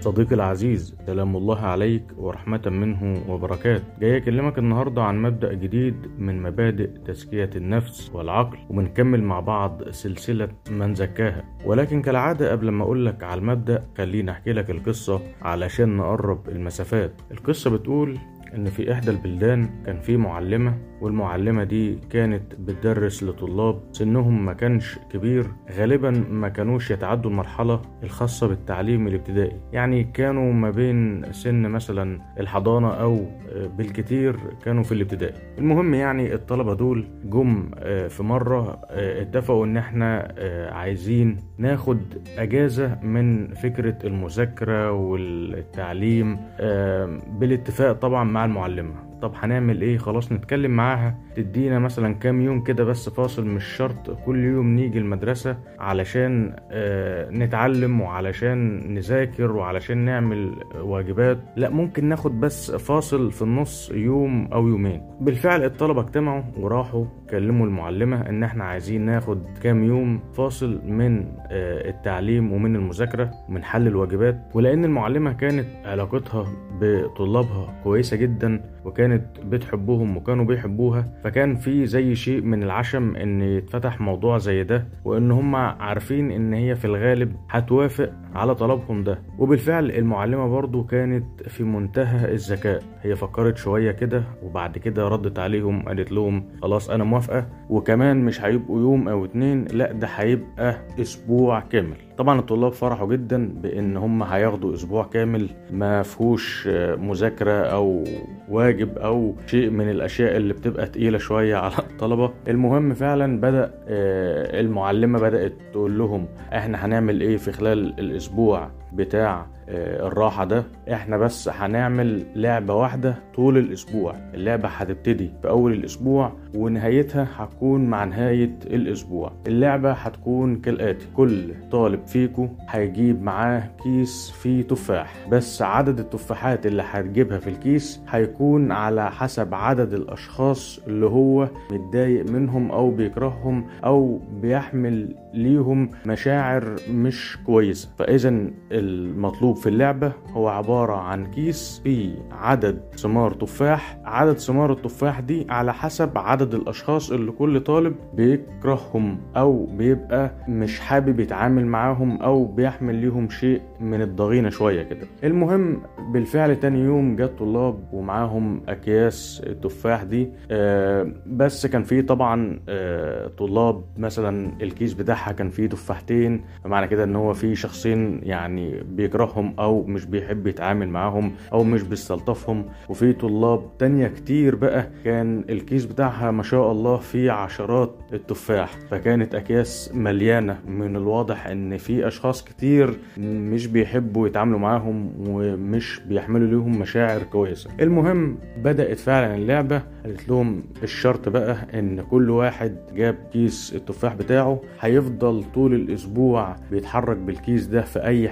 صديقي العزيز سلام الله عليك ورحمة منه وبركاته جاي أكلمك النهاردة عن مبدأ جديد من مبادئ تزكية النفس والعقل وبنكمل مع بعض سلسلة من زكاها. ولكن كالعادة قبل ما أقولك على المبدأ خليني أحكي لك القصة علشان نقرب المسافات. القصة بتقول إن في إحدى البلدان كان في معلمة والمعلمة دي كانت بتدرس لطلاب سنهم ما كانش كبير غالبا ما كانوش يتعدوا المرحلة الخاصة بالتعليم الابتدائي. يعني كانوا ما بين سن مثلا الحضانة أو بالكتير كانوا في الابتدائي. المهم يعني الطلبة دول جم في مرة اتفقوا إن إحنا عايزين ناخد أجازة من فكرة المذاكرة والتعليم بالاتفاق طبعا مع المعلمة. طب هنعمل إيه؟ خلاص نتكلم معاها. تدينا مثلا كام يوم كده بس فاصل مش شرط كل يوم نيجي المدرسة علشان آه نتعلم وعلشان نذاكر وعلشان نعمل واجبات. لا ممكن ناخد بس فاصل في النص يوم أو يومين. بالفعل الطلبة اجتمعوا وراحوا كلموا المعلمة إن إحنا عايزين ناخد كام يوم فاصل من آه التعليم ومن المذاكرة ومن حل الواجبات. ولأن المعلمة كانت علاقتها بطلابها كويسة جدا وكانت بتحبهم وكانوا بيحبوها فكان في زي شيء من العشم إن يتفتح موضوع زي ده وإن هم عارفين إن هي في الغالب هتوافق على طلبهم ده. وبالفعل المعلمة برضو كانت في منتهى الذكاء. هي فكرت شوية كده وبعد كده ردت عليهم قالت لهم خلاص أنا موافقة وكمان مش هيبقوا يوم أو اتنين لأ ده هيبقى أسبوع كامل. طبعا الطلاب فرحوا جدا بإن هم هياخدوا أسبوع كامل ما فيهوش مذاكرة أو واجب أو شيء من الأشياء اللي بتبقى تقيلة شوية على الطلبة. المهم فعلا بدأ المعلمة بدأت تقول لهم إحنا هنعمل إيه في خلال الأسبوع؟ بتاع الراحة ده. إحنا بس هنعمل لعبة واحدة طول الأسبوع. اللعبة هتبتدي في أول الأسبوع ونهايتها هتكون مع نهاية الأسبوع. اللعبة هتكون كالآتي كل طالب فيكو هيجيب معاه كيس فيه تفاح. بس عدد التفاحات اللي هتجيبها في الكيس هيكون على حسب عدد الأشخاص اللي هو متضايق منهم أو بيكرههم أو بيحمل ليهم مشاعر مش كويسة. فاذا المطلوب في اللعبة هو عبارة عن كيس فيه عدد ثمار تفاح. عدد ثمار التفاح دي على حسب عدد الأشخاص اللي كل طالب بيكرههم أو بيبقى مش حابب يتعامل معاهم أو بيحمل ليهم شيء من الضغينة شوية كده. المهم بالفعل تاني يوم جت طلاب ومعاهم أكياس التفاح دي. آه بس كان فيه طبعا آه طلاب مثلا الكيس بتاعها كان فيه تفاحتين. فمعنى كده إن هو في شخصين يعني بيكرههم أو مش بيحب يتعامل معاهم أو مش بيستلطفهم. وفي طلاب تانية كتير بقى كان الكيس بتاعها ما شاء الله فيه عشرات التفاح فكانت أكياس مليانة. من الواضح إن في أشخاص كتير مش بيحبوا يتعاملوا معاهم ومش بيحملوا ليهم مشاعر كويسة. المهم بدأت فعلا اللعبة قالت لهم الشرط بقى إن كل واحد جاب كيس التفاح بتاعه. هيفضل طول الأسبوع بيتحرك بالكيس ده في أي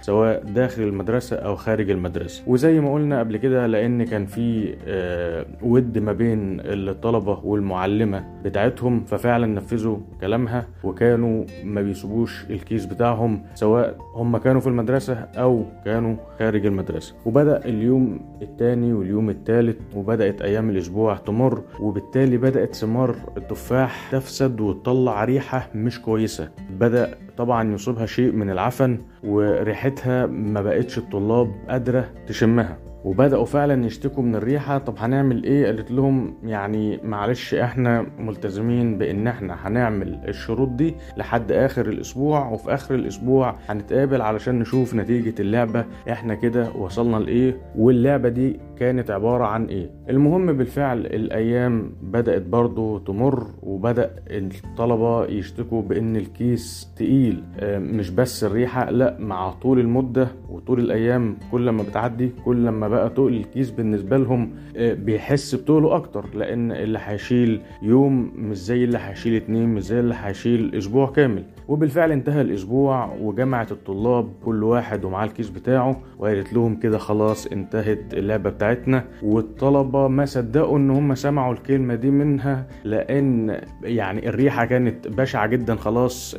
سواء داخل المدرسة أو خارج المدرسة. وزي ما قلنا قبل كده لأن كان في آه ود ما بين الطلبة والمعلمة بتاعتهم ففعلا نفذوا كلامها وكانوا ما بيسيبوش الكيس بتاعهم سواء هم كانوا في المدرسة أو كانوا خارج المدرسة. وبدأ اليوم التاني واليوم التالت وبدأت أيام الأسبوع تمر وبالتالي بدأت ثمار التفاح تفسد وتطلع ريحة مش كويسة. بدأ طبعا يصيبها شيء من العفن وريحتها ما بقتش الطلاب قادرة تشمها. وبدأوا فعلا يشتكوا من الريحة. طب هنعمل إيه؟ قالت لهم يعني معلش إحنا ملتزمين بإن إحنا هنعمل الشروط دي لحد آخر الأسبوع وفي آخر الأسبوع هنتقابل علشان نشوف نتيجة اللعبة. إحنا كده وصلنا لإيه؟ واللعبة دي كانت عبارة عن إيه؟ المهم بالفعل الأيام بدأت برضو تمر وبدأ الطلبة يشتكوا بإن الكيس تقيل. مش بس الريحة لأ مع طول المدة وطول الأيام كل ما بتعدي كل ما بقى تقل الكيس بالنسبة لهم بيحس بتقله أكتر لأن اللي هيشيل يوم مش زي اللي هيشيل اتنين مش زي اللي هيشيل أسبوع كامل. وبالفعل انتهى الأسبوع وجمعت الطلاب كل واحد ومعاه الكيس بتاعه وقالت لهم كده خلاص انتهت اللعبة بتاعتنا. والطلبة ما صدقوا إن هم سمعوا الكلمة دي منها لأن يعني الريحة كانت بشعة جدا خلاص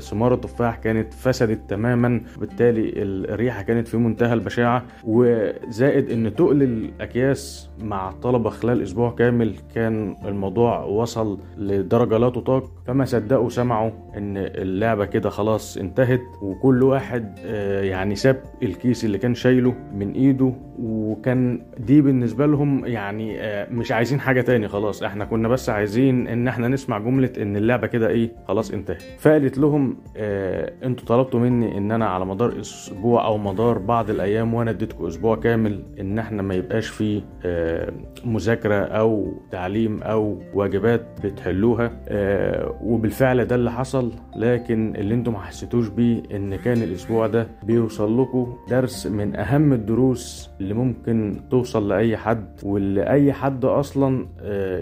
ثمار التفاح كانت فسدت تماما وبالتالي الريحة كانت في منتهى البشاعة. وزائد إن تقل الأكياس مع الطلبة خلال أسبوع كامل كان الموضوع وصل لدرجة لا تطاق. فما صدقوا سمعوا إن اللعبة كده خلاص انتهت وكل واحد يعني ساب الكيس اللي كان شايله من إيده وكان دي بالنسبة لهم يعني مش عايزين حاجة تاني خلاص. إحنا كنا بس عايزين إن إحنا نسمع جملة إن اللعبة كده إيه خلاص انتهت. فقالت لهم آه أنتوا طلبتوا مني إن أنا على مدار أسبوع أو مدار بعض الأيام وأنا اديتكم أسبوع كامل إن إحنا ما يبقاش فيه آه مذاكرة أو تعليم أو واجبات بتحلوها آه وبالفعل ده اللي حصل لكن اللي أنتم ما حسيتوش بيه إن كان الأسبوع ده بيوصل لكم درس من أهم الدروس اللي ممكن توصل لأي حد واللي أي حد أصلا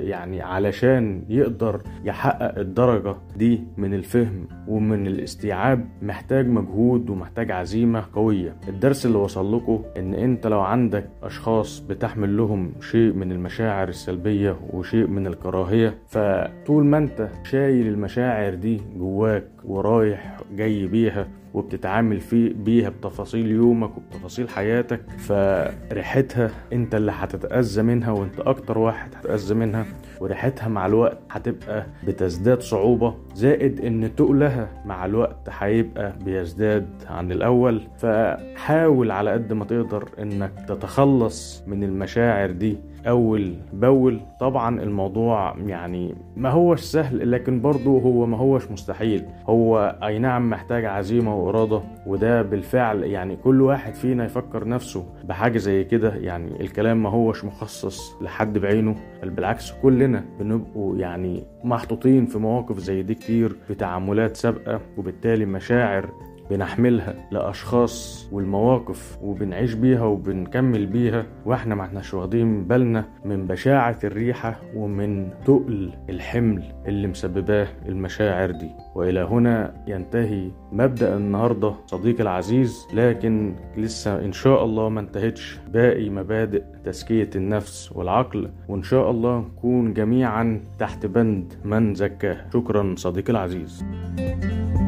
يعني علشان يقدر يحقق الدرجة دي من الفهم ومن الاستيعاب محتاج مجهود ومحتاج عزيمة قوية. الدرس اللي وصل لكم إن أنت لو عندك أشخاص بتحمل لهم شيء من المشاعر السلبية وشيء من الكراهية فطول ما أنت شايل المشاعر دي جواك ورايح جاي بيها وبتتعامل بيها بتفاصيل يومك وبتفاصيل حياتك فريحتها أنت اللي هتتأذى منها وأنت أكتر واحد هتتأذى منها. وريحتها مع الوقت هتبقى بتزداد صعوبة زائد إن تقلها مع الوقت هيبقى بيزداد عن الأول. فحاول على قد ما تقدر إنك تتخلص من المشاعر دي. أول باول طبعا الموضوع يعني ما هوش سهل لكن برضه هو ما هوش مستحيل. هو أي نعم محتاج عزيمة وإرادة وده بالفعل يعني كل واحد فينا يفكر نفسه بحاجة زي كده. يعني الكلام ما هوش مخصص لحد بعينه بل بالعكس كلنا بنبقوا يعني محطوطين في مواقف زي دي كتير في تعاملات سابقة وبالتالي مشاعر بنحملها لأشخاص والمواقف وبنعيش بيها وبنكمل بيها وإحنا ما إحناش واخدين بالنا من بشاعة الريحة ومن تقل الحمل اللي مسبباه المشاعر دي. وإلى هنا ينتهي مبدأ النهاردة صديقي العزيز لكن لسه إن شاء الله ما انتهتش باقي مبادئ تزكية النفس والعقل. وإن شاء الله نكون جميعا تحت بند من زكاه شكرا صديقي العزيز. ما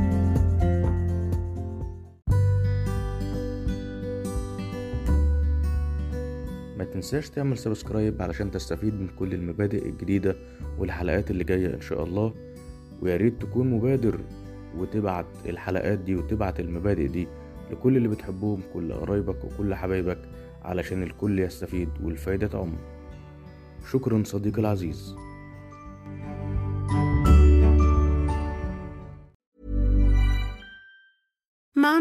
تنساش تعمل سبسكرايب علشان تستفيد من كل المبادئ الجديدة والحلقات اللي جاية إن شاء الله. وياريت تكون مبادر وتبعت الحلقات دي وتبعت المبادئ دي لكل اللي بتحبهم كل قرايبك وكل حبايبك علشان الكل يستفيد والفايدة تعم. شكرا صديقي العزيز.